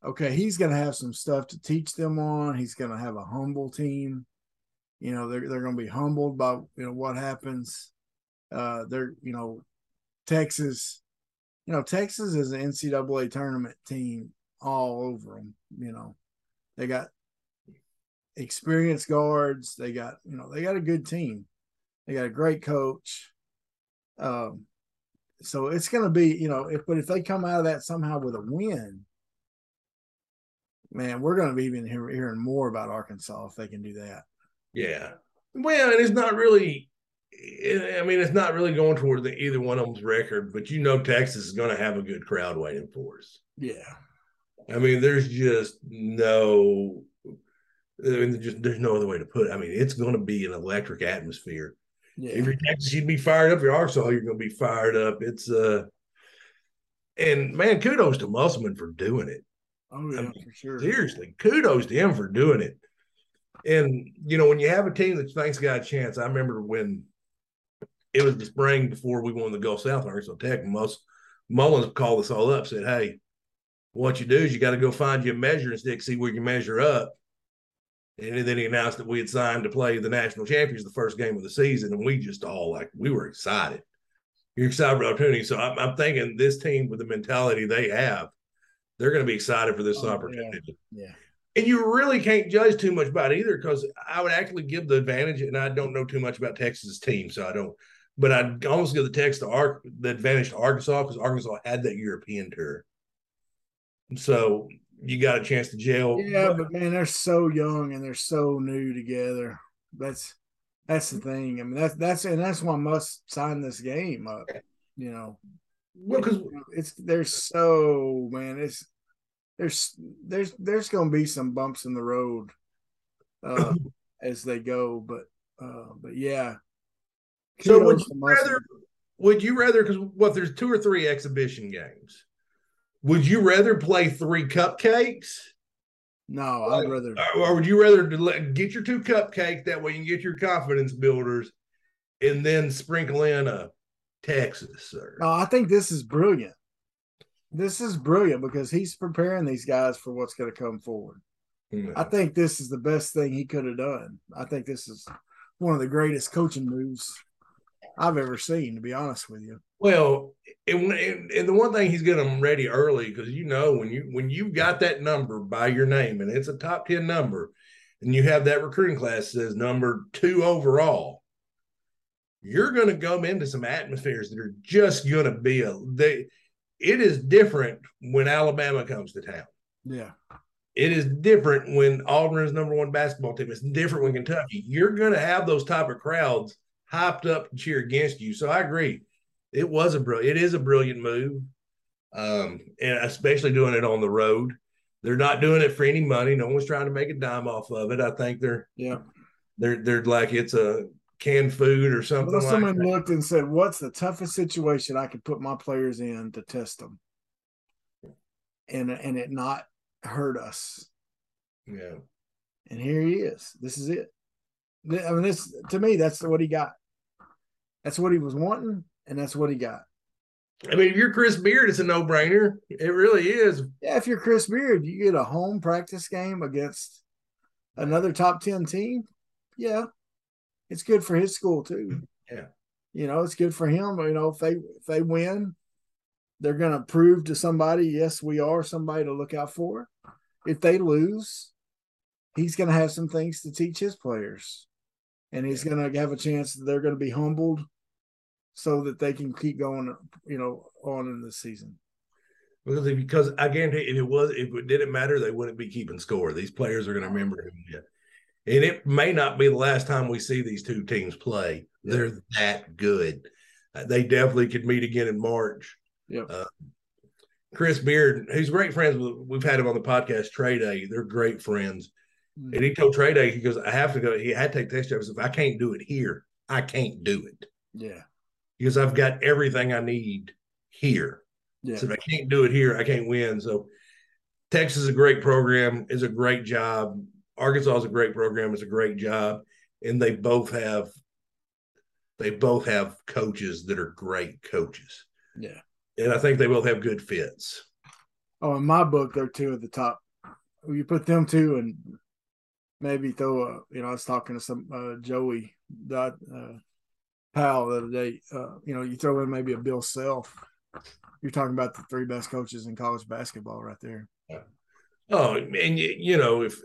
okay, he's going to have some stuff to teach them on. He's going to have a humble team. You know, they're they're going to be humbled by you know what happens. Uh, they're you know, Texas. You know, Texas is an NCAA tournament team all over them. You know, they got experienced guards. They got you know they got a good team. They got a great coach. Um, so it's going to be you know if but if they come out of that somehow with a win, man, we're going to be even hear, hearing more about Arkansas if they can do that. Yeah. Well, and it's not really. I mean, it's not really going toward the, either one of them's record, but you know, Texas is going to have a good crowd waiting for us. Yeah, I mean, there's just no. I mean, just there's no other way to put it. I mean, it's going to be an electric atmosphere. yeah, If you're Texas, you'd be fired up. If you're Arkansas, you're going to be fired up. It's uh, and man, kudos to Musselman for doing it. oh yeah, I mean, for sure. Seriously, kudos to him for doing it. And you know, when you have a team that thinks got a chance, I remember when it was the spring before we won the Gulf South Arkansas Tech, Mus- Mullins called us all up, said, "Hey, what you do is you got to go find your measuring stick, see where you measure up." And then he announced that we had signed to play the national champions the first game of the season, and we just all like we were excited. You're excited for the opportunity, so I'm, I'm thinking this team with the mentality they have, they're going to be excited for this Oh, opportunity. Yeah, And you really can't judge too much about it either because I would actually give the advantage, and I don't know too much about Texas' team, so I don't. But I'd almost give the text to Ark the advantage to Arkansas because Arkansas had that European tour. So you got a chance to jail. yeah, but man, they're so young and they're so new together. That's that's the thing. I mean, that's that's and that's why Muss sign this game up. You know, well, because it's there's so man, it's there's there's there's going to be some bumps in the road uh, as they go, but uh, but yeah. so would you rather? Would you rather? Because what there's two or three exhibition games. Would you rather play three cupcakes? No, I'd rather. or would you rather get your two cupcakes that way you can get your confidence builders and then sprinkle in a Texas or No, oh, I think this is brilliant. This is brilliant because he's preparing these guys for what's going to come forward. I think this is the best thing he could have done. I think this is one of the greatest coaching moves I've ever seen, to be honest with you. well and, and, the one thing he's getting them ready early because you know when you when you've got that number by your name and it's a top 10 number and you have that recruiting class that says number two overall you're going to go into some atmospheres that are just going to be a they it is different when alabama comes to town Yeah. It is different when Auburn is number one basketball team. It's different when Kentucky. You're going to have those type of crowds hyped up to cheer against you. So I agree. It was a brilliant. It is a brilliant move, um, and especially doing it on the road. They're not doing it for any money. No one's trying to make a dime off of it. I think they're Yeah. they're they're like it's a canned food or something Well, like someone that. looked and said, "What's the toughest situation I could put my players in to test them?" And and it not hurt us. Yeah. And here he is. This is it. I mean, this to me, that's what he got. That's what he was wanting, and that's what he got. I mean, if you're Chris Beard, it's a no brainer. It really is. Yeah, if you're Chris Beard, you get a home practice game against another top 10 team. Yeah. It's good for his school too. Yeah. You know, it's good for him. You know, if they if they win, they're gonna prove to somebody, yes, we are somebody to look out for. If they lose, he's gonna have some things to teach his players. And he's gonna have a chance that they're gonna be humbled so that they can keep going, you know, on in the season. Because, because I guarantee if it was if it didn't matter, they wouldn't be keeping score. These players are going to remember him. Yeah. And it may not be the last time we see these two teams play. They're that good. Uh, They definitely could meet again in March. Yeah. Uh, Chris Beard, who's great friends with, we've had him on the podcast, Trey Day. They're great friends. And he told Trey Day, he goes, I have to go. He had to take test jobs. If I can't do it here, I can't do it Yeah. because I've got everything I need here. Yeah. So if I can't do it here, I can't win. So Texas is a great program, is a great job. Arkansas is a great program, is a great job. And they both have they both have coaches that are great coaches. Yeah. And I think they both have good fits. Oh, in my book, they're two of the top. You put them two and maybe throw a, you know, I was talking to some uh, Joey dot uh, Powell the other day. Uh, you know, you throw in maybe a Bill Self. You're talking about the three best coaches in college basketball right there. Oh, and you, you know, if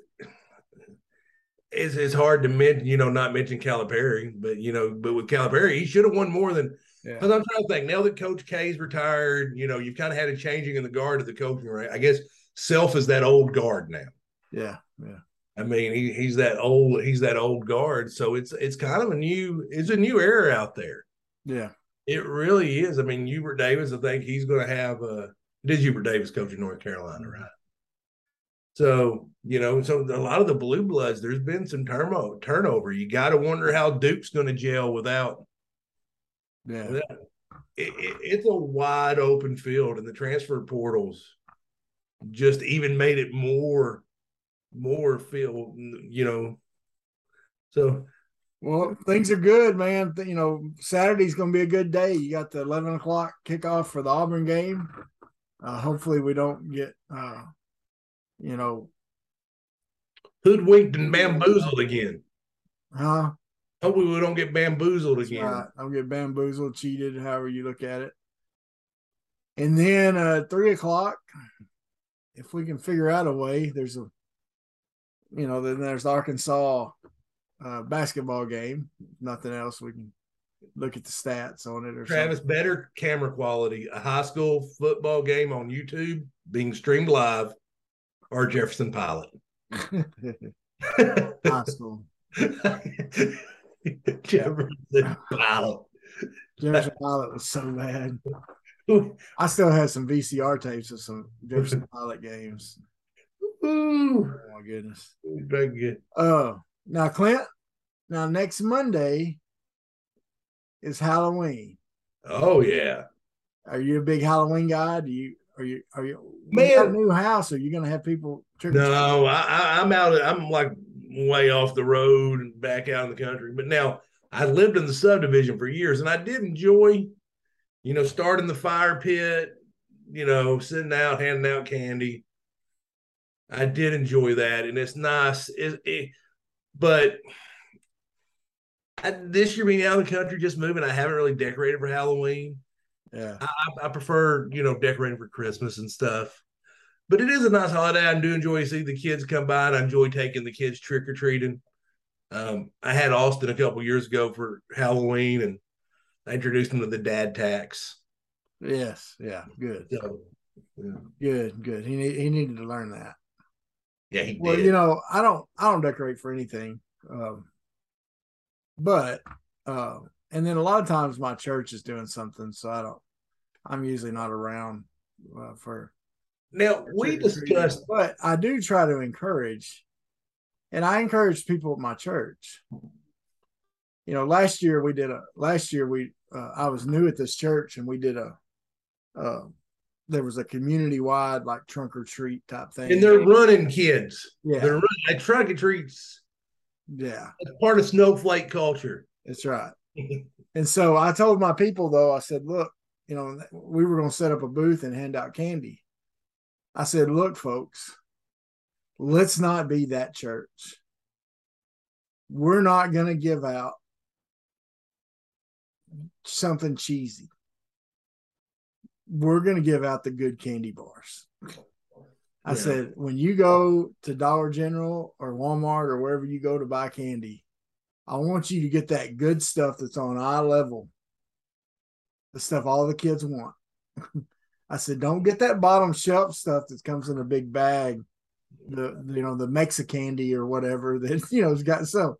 it's it's hard to mention, you know, not mention Calipari, but you know, but with Calipari, he should have won more than Yeah. Because I'm trying to think now that Coach K's retired, you know, you've kind of had a changing in the guard of the coaching right. I guess Self is that old guard now. Yeah. Yeah. I mean, he, he's that old, he's that old guard. So it's it's kind of a new, it's a new era out there. Yeah. It really is. I mean, Hubert Davis, I think he's going to have a. Did Hubert Davis coach in North Carolina, right? So you know, so a lot of the blue bloods, there's been some turmo turnover. You got to wonder how Duke's going to gel without Yeah. it, it, it's a wide open field, and the transfer portals just even made it more, more field. You know, so Well, things are good, man. You know, Saturday's going to be a good day. You got the 11 o'clock kickoff for the Auburn game. Uh, hopefully, we don't get, uh, you know, hoodwinked and bamboozled again. huh? Hopefully, we don't get bamboozled again. Right. I'll get bamboozled, cheated, however you look at it. And then uh three o'clock, if we can figure out a way, there's a you know, then there's the Arkansas uh basketball game. Nothing else, we can look at the stats on it or Travis, better camera quality. A high school football game on YouTube being streamed live, or Jefferson Pilot. High school. Jefferson Pilot. Jefferson Pilot was so bad. I still have some VCR tapes of some Jefferson Pilot games. Ooh, Oh my goodness. very good. Uh now Clint, now next Monday is Halloween. Oh yeah. Are you a big Halloween guy? Do you are you are you Man. you got a new house? Are you gonna have people trick? No, I, I, I'm out. I'm like way off the road and back out in the country. But now I lived in the subdivision for years, and I did enjoy, you know, starting the fire pit. You know, sitting out, handing out candy. I did enjoy that, and it's nice. It, it, but I, this year being out of the country, just moving, I haven't really decorated for Halloween. Yeah. I, I prefer, you know, decorating for Christmas and stuff. But it is a nice holiday. I do enjoy seeing the kids come by, and I enjoy taking the kids trick or treating. Um, I had Austin a couple years ago for Halloween, and I introduced him to the dad tax. Yes. Yeah. Good. So, yeah, Good. Good. He he needed to learn that. Yeah he Well, did. you know, I don't I don't decorate for anything. Um but uh and then a lot of times my church is doing something, so I don't I'm usually not around uh, for now we discussed. but I do try to encourage, and I encourage people at my church. You you know, last year we did a last year we uh, I was new at this church and we did a uh there was a community wide like trunk or treat type thing. And they're running kids. yeah, They're running at trunk or treats. yeah, It's part of snowflake culture. that's right. And so I told my people though, I said, look, you know, we were going to set up a booth and hand out candy. I said, look, folks, let's not be that church. We're not going to give out something cheesy. We're going to give out the good candy bars. I Yeah. said, when you go to Dollar General or Walmart or wherever you go to buy candy, I want you to get that good stuff that's on eye level, the stuff all the kids want. I said, don't get that bottom shelf stuff that comes in a big bag, the you know the Mexicandy or whatever that you know has got some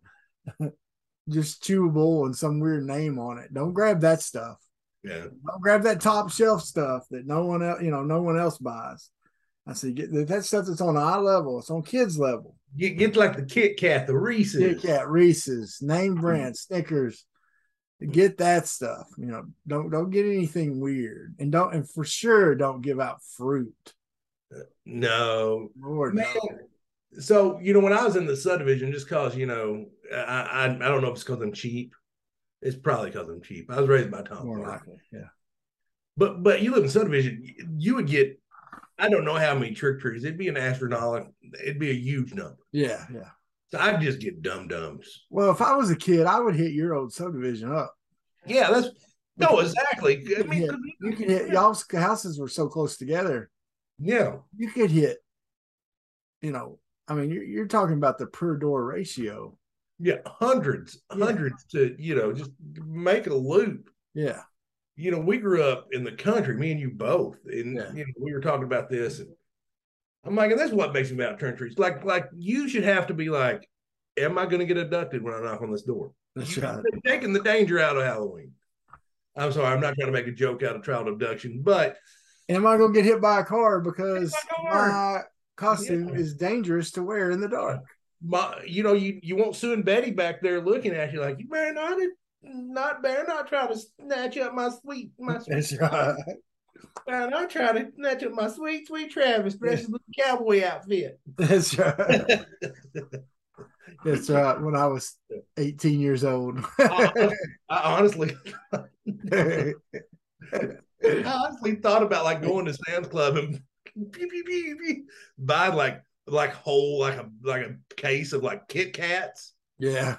just chewable and some weird name on it. Don't grab that stuff. Yeah. Don't grab that top shelf stuff that no one else you know no one else buys. I said, get that stuff that's on eye level. It's on kids level. Get, get like the Kit Kat, the Reese's. Kit Kat, Reese's, name mm. brand, Snickers. Get that stuff. You know, don't don't get anything weird, and don't and for sure don't give out fruit. Uh, no. Lord, Man, no. so you know when I was in the subdivision, just cause you know I I, I don't know if it's because I'm cheap. It's probably because I'm cheap. I was raised by Tom more likely, yeah. But but you live in subdivision, you would get I don't know how many trick trees. It'd be an astronomical. It'd be a huge number. Yeah, yeah. So I'd just get dumb dumbs. Well, if I was a kid, I would hit your old subdivision up. Yeah, that's no exactly. I mean, Yeah, You could hit y'all's houses were so close together. yeah, You could hit, you know, I mean, you're, you're talking about the per door ratio. Yeah, hundreds, Yeah. hundreds to you know just make a loop. Yeah, you know, we grew up in the country, me and you both, and Yeah. you know, we were talking about this, and I'm like, and that's what makes me about countries. Like, like you should have to be like, am I going to get abducted when I knock on this door? that's right. taking the danger out of Halloween. I'm sorry, I'm not trying to make a joke out of child abduction, but Am I gonna get hit by a car because a car. my costume Yeah. is dangerous to wear in the dark? My, you know, you you want Sue and Betty back there looking at you like, you better not, not better not try to snatch up my sweet, my sweet That's right. better not try to snatch up my sweet, sweet Travis, precious little cowboy outfit. That's right. That's right. When I was 18 years old. I, I honestly, I honestly thought about like going to Sam's Club and pew, pew, buy like like whole like a like a case of like Kit Kats yeah.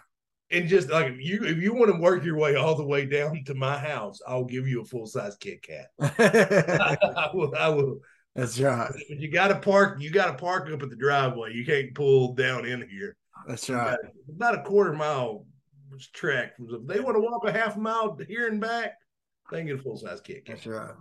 and just like if you if you want to work your way all the way down to my house, I'll give you a full size Kit Kat. I will. I will. That's right. But you got to park. You got to park up at the driveway. You can't pull down in here. That's right. About a quarter mile trek. If they want to walk a half mile here and back, they can get a full size Kit Kat. That's right.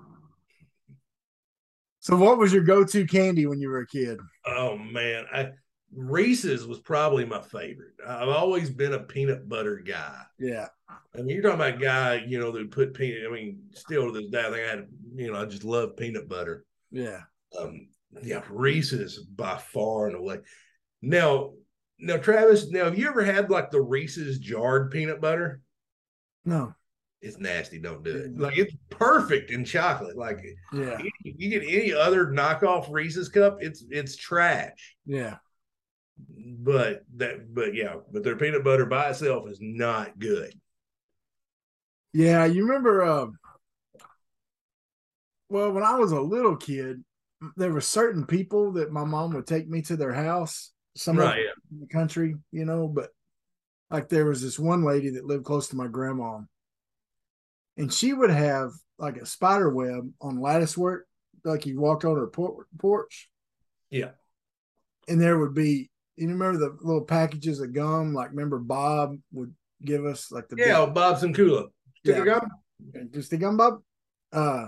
So, what was your go to candy when you were a kid? Oh man, I Reese's was probably my favorite. I've always been a peanut butter guy. Yeah. I mean, you're talking about a guy, you know, that put peanut. I mean, still to this day, I think I had, you know, I just love peanut butter. Yeah. Um, yeah, Reese's by far and away. Now, now, Travis, now have you ever had like the Reese's jarred peanut butter? No. It's nasty. Don't do it. Like it's perfect in chocolate. Like Yeah. you get any other knockoff Reese's cup, it's it's trash. Yeah. but that but yeah but their peanut butter by itself is not good Yeah. You remember, um, well, when I was a little kid, there were certain people that my mom would take me to their house, somewhere right yeah. in the country, you know, but like there was this one lady that lived close to my grandma, and she would have like a spider web on lattice work, like you walked on her por- porch. Yeah. And there would be, you remember the little packages of gum, like remember Bob would give us like the big- yeah Bob's and Kula Yeah. Stick a gum? just the gum bob uh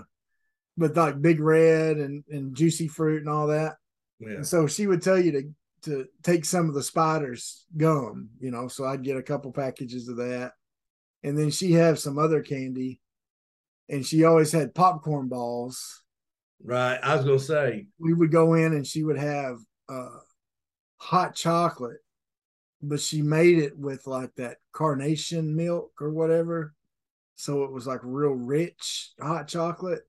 but like big red and and juicy fruit and all that yeah and so she would tell you to to take some of the spiders gum you know so i'd get a couple packages of that and then she had some other candy and she always had popcorn balls right I was gonna say we would go in and she would have uh hot chocolate but she made it with like that carnation milk or whatever. So it was like real rich hot chocolate.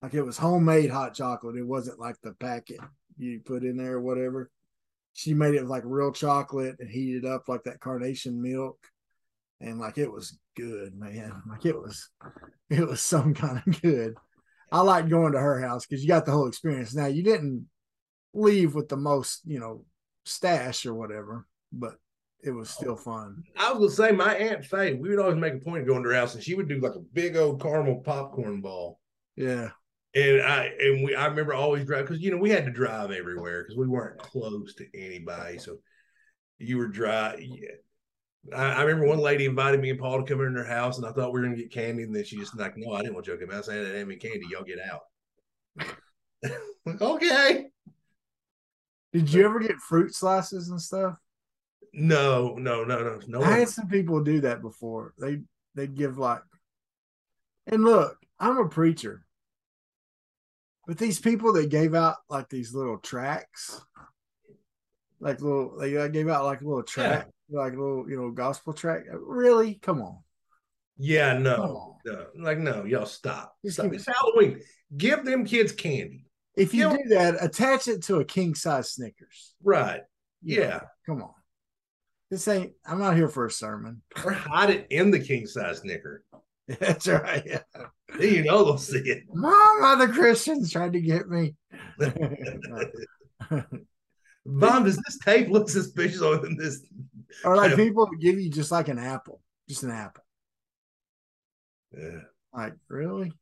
Like it was homemade hot chocolate. It wasn't like the packet you put in there or whatever. She made it with like real chocolate and heated up like that carnation milk. And like it was good, man. Like it was it was some kind of good. I liked going to her house because you got the whole experience. Now you didn't leave with the most, you know, stash or whatever, but it was still fun. I was gonna say my aunt Faye, we would always make a point of going to her house, and she would do like a big old caramel popcorn ball. Yeah. And I and we I remember always drive because you know we had to drive everywhere because we weren't close to anybody. So you were dry. I, I, remember one lady invited me and Paul to come in her house, and I thought we were gonna get candy, and then she just like, no, I didn't want to come out. I said, I any candy. Y'all get out. okay. Did you ever get fruit slices and stuff? No, no, no, no, no. I had some people do that before. They they give like, and look, I'm a preacher, but these people that gave out like these little tracks, like little, like I gave out like a little track, yeah. like a little, you know, gospel track. Really, come on. Yeah, no, no, like no, y'all stop. stop. It's Halloween. Give them kids candy. If you, you do know, that, attach it to a king size Snickers. Right. Yeah. come on. This ain't. I'm not here for a sermon. Or hide it in the king size Snicker. That's right. Yeah. Then you know they'll see it. Mom, other Christians tried to get me. Mom, does this tape look suspicious on this? Or like people give you just like an apple, just an apple. Yeah. Like really?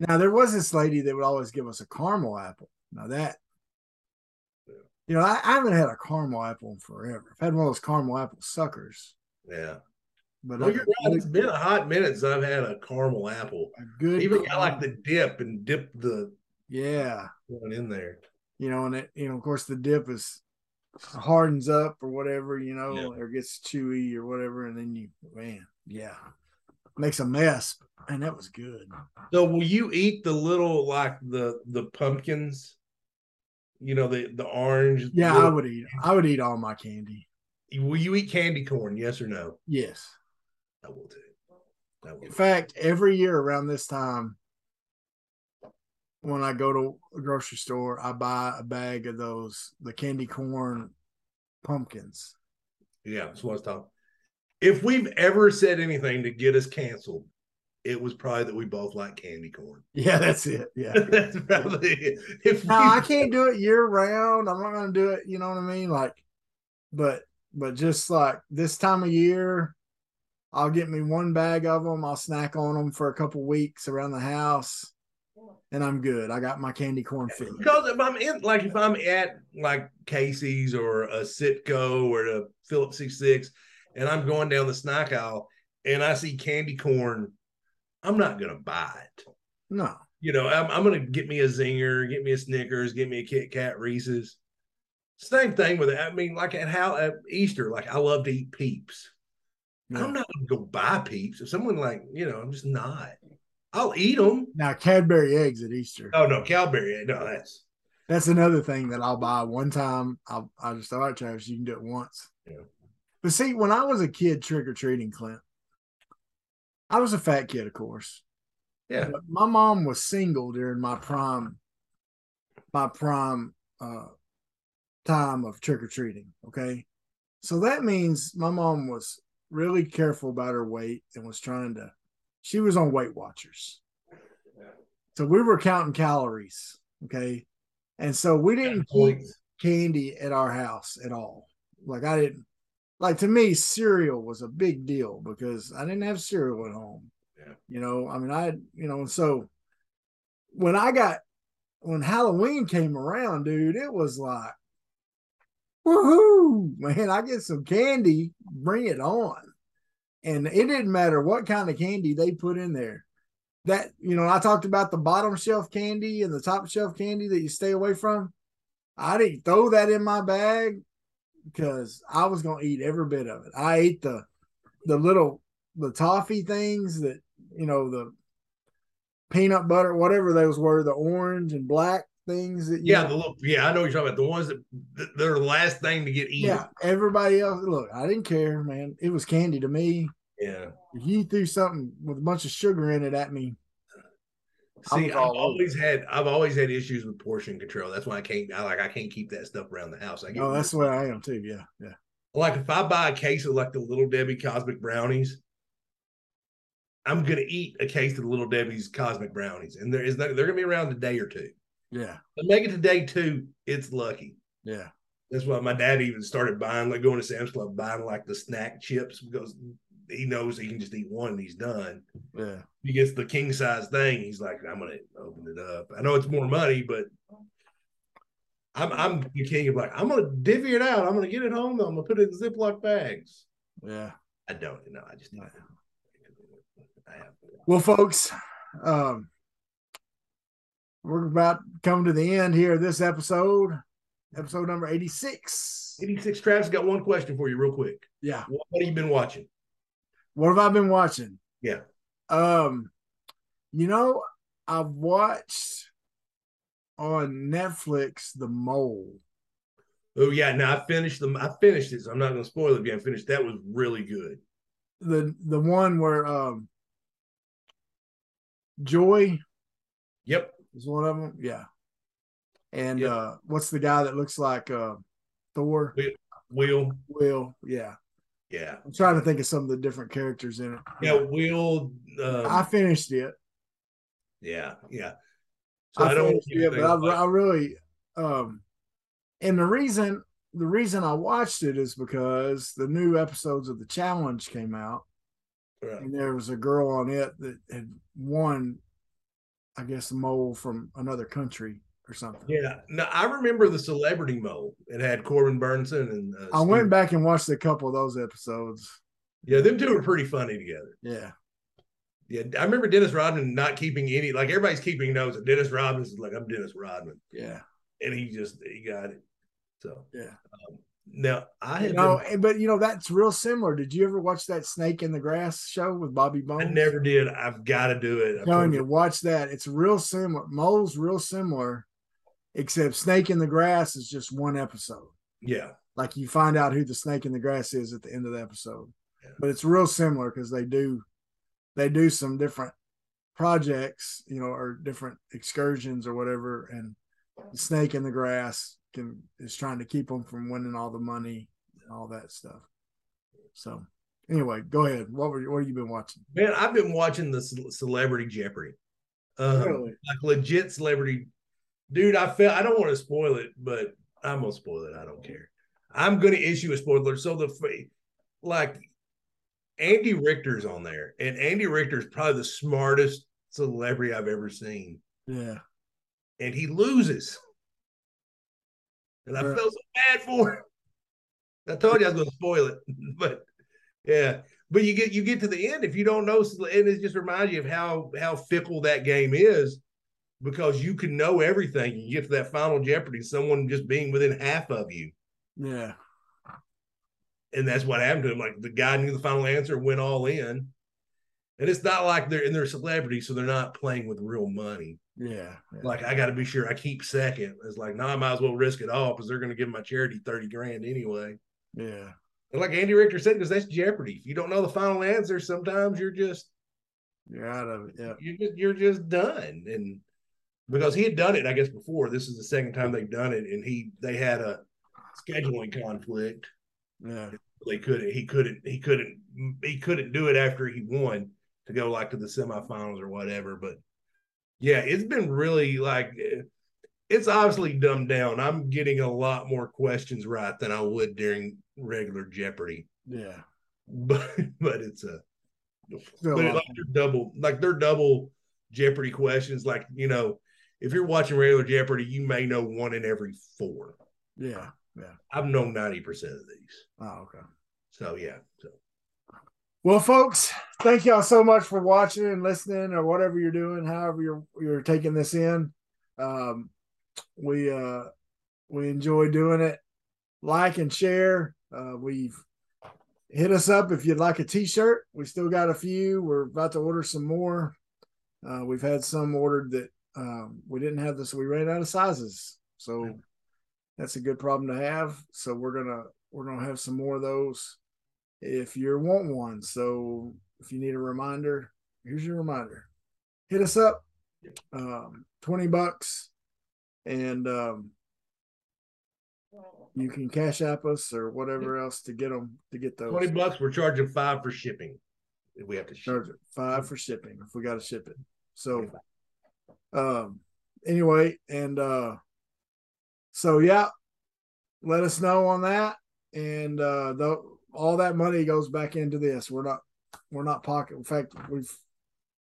Now there was this lady that would always give us a caramel apple. Now that you know, I, I, haven't had a caramel apple in forever. I've had one of those caramel apple suckers. Yeah. But well, I, you're right. It's been a hot minute since I've had a caramel apple. A good even I like the dip and dip the yeah one in there. You know, and it you know, of course the dip is hardens up or whatever, you know, yeah. or gets chewy or whatever, and then you man, yeah. Makes a mess and that was good. So will you eat the little like the the pumpkins? You know the the orange. Yeah, little... I would eat. I would eat all my candy. Will you eat candy corn? Yes or no? Yes, I will too. I will. In fact, every year around this time, when I go to a grocery store, I buy a bag of those the candy corn pumpkins. Yeah, that's what I was talking. If we've ever said anything to get us canceled, it was probably that we both like candy corn. Yeah, that's it. Yeah, that's probably it. If no, I can't do it year round. I'm not going to do it. You know what I mean? Like, but but just like this time of year, I'll get me one bag of them. I'll snack on them for a couple weeks around the house, and I'm good. I got my candy corn fit. Because if I'm in, like, if I'm at like Casey's or a Citgo or a Phillips 66, and I'm going down the snack aisle and I see candy corn I'm not going to buy it. No. You know, I'm, I'm going to get me a Zinger, get me a Snickers, get me a Kit Kat Reese's. Same thing with it. I mean, like at how at Easter, like I love to eat peeps. I'm not going to go buy peeps. If someone like, you know, I'm just not. I'll eat them. Now, Cadbury eggs at Easter. Oh no, Cadbury. No, that's that's another thing that I'll buy one time. I'll I just all right, Travis, you can do it once. Yeah. But see, when I was a kid trick or treating, Clint, I was a fat kid, of course. Yeah. But my mom was single during my prime, my prime uh, time of trick or treating. Okay. So that means my mom was really careful about her weight and was trying to, she was on Weight Watchers. So we were counting calories. Okay. And so we didn't keep candy at our house at all. Like I didn't, like to me, cereal was a big deal because I didn't have cereal at home. Yeah. You know, I mean, I, you know, and so when I got, when Halloween came around, dude, it was like, woohoo, man, I get some candy, bring it on. And it didn't matter what kind of candy they put in there. That, you know, I talked about the bottom shelf candy and the top shelf candy that you stay away from. I didn't throw that in my bag because I was gonna eat every bit of it. I ate the the little the toffee things that you know the peanut butter, whatever those were, the orange and black things that you Yeah, the little, yeah, I know what you're talking about. The ones that that they're the last thing to get eaten. yeah. Everybody else, look, I didn't care, man. It was candy to me. Yeah. If you threw something with a bunch of sugar in it at me, See, I've all over always had I've always had issues with portion control. That's why I can't I like I can't keep that stuff around the house. I get oh, that's the way I am too. Yeah, yeah. like if I buy a case of like the little Debbie Cosmic brownies, I'm gonna eat a case of the little Debbie's Cosmic brownies, and there is not, they're gonna be around a day or two. Yeah, But make it to day two, it's lucky. yeah, That's why my dad even started buying, like going to Sam's Club, buying like the snack chips because he knows he can just eat one and he's done. yeah. He gets the king size thing. He's like, I'm gonna open it up. I know it's more money, but I'm I'm the king of like, I'm gonna divvy it out. I'm gonna get it home. Though. I'm gonna put it in Ziploc bags. Yeah. I don't know. I just I have Well, folks, um, we're about to come to the end here of this episode, episode number 86. 86 Travis got one question for you real quick. Yeah. What, what have you been watching? What have I been watching? Yeah. Um, you know, I've watched on Netflix The Mole. Oh yeah, now I finished them. I finished it. So I'm not gonna spoil it haven't finished. That was really good. The the one where um Joy Yep. is one of them. Yeah. And Yeah. uh what's the guy that looks like uh Thor? Will. Will, yeah. Yeah. I'm trying to think of some of the different characters in it. Yeah. Will. Um, I finished it. yeah. Yeah. So I, I, don't. it, but I, I really um and the reason the reason I watched it is because the new episodes of the challenge came out Right. and there was a girl on it that had won I guess a mole from another country or something. Yeah. No, I remember the celebrity mole. It had Corbin Bernsen and. Uh, I went back and watched a couple of those episodes. Yeah, them two were pretty funny together. Yeah. Yeah, I remember Dennis Rodman not keeping any. Like everybody's keeping notes. And Dennis Rodman is like, "I'm Dennis Rodman," Yeah. and he just he got it. So Yeah. Um, now I know, been- but you know that's real similar. Did you ever watch that Snake in the Grass show with Bobby Bones? I never did. I've got to do it. I'm telling you, watch that. It's real similar. Mole's real similar, except Snake in the Grass is just one episode. Yeah, Like you find out who the snake in the grass is at the end of the episode. Yeah. But it's real similar because they do they do some different projects, you know, or different excursions or whatever. And the snake in the grass can is trying to keep them from winning all the money and all that stuff. So anyway, go ahead. What were you, what have you been watching? man, I've been watching the Celebrity Jeopardy. Um, Really? like legit celebrity, dude. I felt I don't want to spoil it, but I'm gonna spoil it. I don't care. I'm gonna issue a spoiler. So the like Andy Richter's on there, and Andy Richter's probably the smartest celebrity I've ever seen, Yeah. and he loses, and I felt so bad for him. I told you I was gonna spoil it, but yeah. But you get you get to the end if you don't know, and it just reminds you of how how fickle that game is, because you can know everything. You get to that final Jeopardy, someone just being within half of you, Yeah. and that's what happened to him. Like the guy knew the final answer, went all in, and it's not like they're in their celebrity, so they're not playing with real money. Yeah. yeah. Like I got to be sure I keep second. It's like, no, I might as well risk it all because they're going to give my charity thirty grand anyway. yeah. And like Andy Richter said, because that's Jeopardy. If you don't know the final answer, sometimes you're just You're out of it. Yeah. you're just you're just done. And because he had done it, I guess before. This is the second time they've done it, and he they had a scheduling conflict. Yeah. They couldn't. He couldn't. He couldn't. He couldn't do it after he won to go like to the semifinals or whatever. But yeah, it's been really like eh, it's obviously dumbed down. I'm getting a lot more questions right than I would during regular Jeopardy. Yeah. But but it's a Still but like they're double like they're double Jeopardy questions. Like you know, if you're watching regular Jeopardy, you may know one in every four. Yeah. Yeah. I've known ninety percent of these. Oh, okay. So yeah. So Well, folks, thank y'all so much for watching and listening, or whatever you're doing, however you're you're taking this in. Um, we uh we enjoy doing it. Like and share. Uh, we've hit us up if you'd like a T-shirt. We still got a few. We're about to order some more. Uh, we've had some ordered that Um, we didn't have this. We ran out of sizes, so that's a good problem to have. So we're gonna we're gonna have some more of those if you want one. So if you need a reminder, here's your reminder. Hit us up, um, twenty bucks, and um, you can cash app us or whatever else to get them to get those. Twenty bucks. We're charging five for shipping. If we have to ship. charge it five for shipping if we got to ship it. So, um, anyway, and uh, so yeah, let us know on that, and uh, the all that money goes back into this. We're not we're not pocket. In fact, we've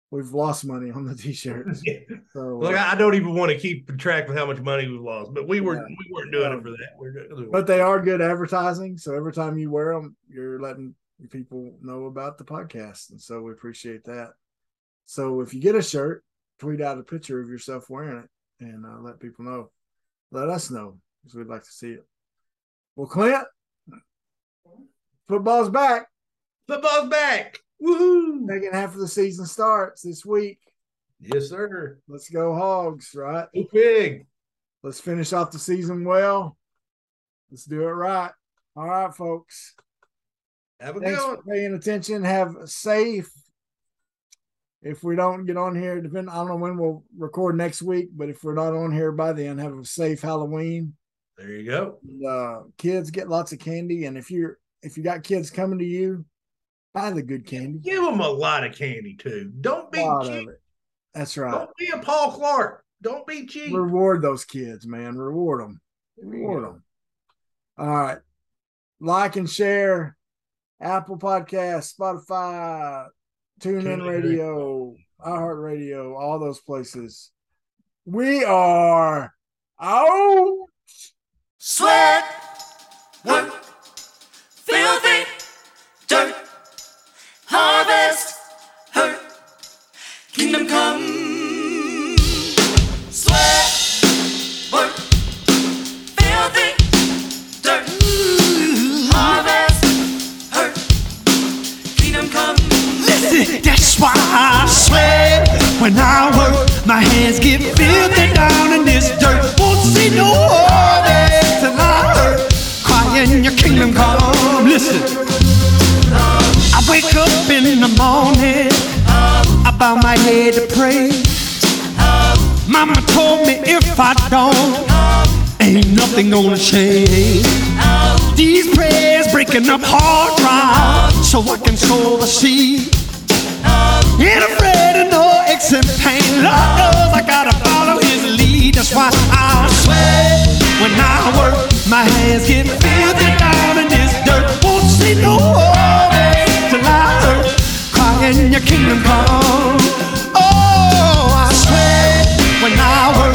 we've lost money on the t-shirts. So, Look, I I don't even want to keep track of how much money we've lost, but we were Yeah. we weren't doing Um, it for that. We're doing but they are good advertising. So every time you wear them, you're letting people know about the podcast, and so we appreciate that. So if you get a shirt, tweet out a picture of yourself wearing it, and uh, let people know. Let us know because we'd like to see it. Well, Clint, football's back. football's back. Woohoo! Second half of the season starts this week. Yes, sir. Let's go Hogs, right? Go big. Let's finish off the season well. Let's do it right. All right, folks. Have a Thanks good for one. paying attention. Have a safe. If we don't get on here, depend. I don't know when we'll record next week, but if we're not on here by then, have a safe Halloween. There you go. And, uh, kids get lots of candy, and if you're if you got kids coming to you, buy the good candy. Give them a lot of candy too. Don't be cheap. That's right. Don't be a Paul Clark. Don't be cheap. Reward those kids, man. Reward them. Reward them. All right. Like and share. Apple Podcast, Spotify, TuneIn TuneIn Radio, iHeartRadio, all those places. We are out. Sweat, when I work. My hands get filthy down in this dirt. Won't see no harvest till I hurt. Crying your kingdom come. Listen, I wake up in the morning. I bow my head to pray. Mama told me if I don't, ain't nothing gonna change. These prayers breaking up hard ground so I can sow the seed. Ain't afraid of no and pain. Lord knows I gotta follow his lead. That's why I sweat when I work. My hands get filthy down in this dirt. Won't see no harvest till I hurt. Crying your kingdom come.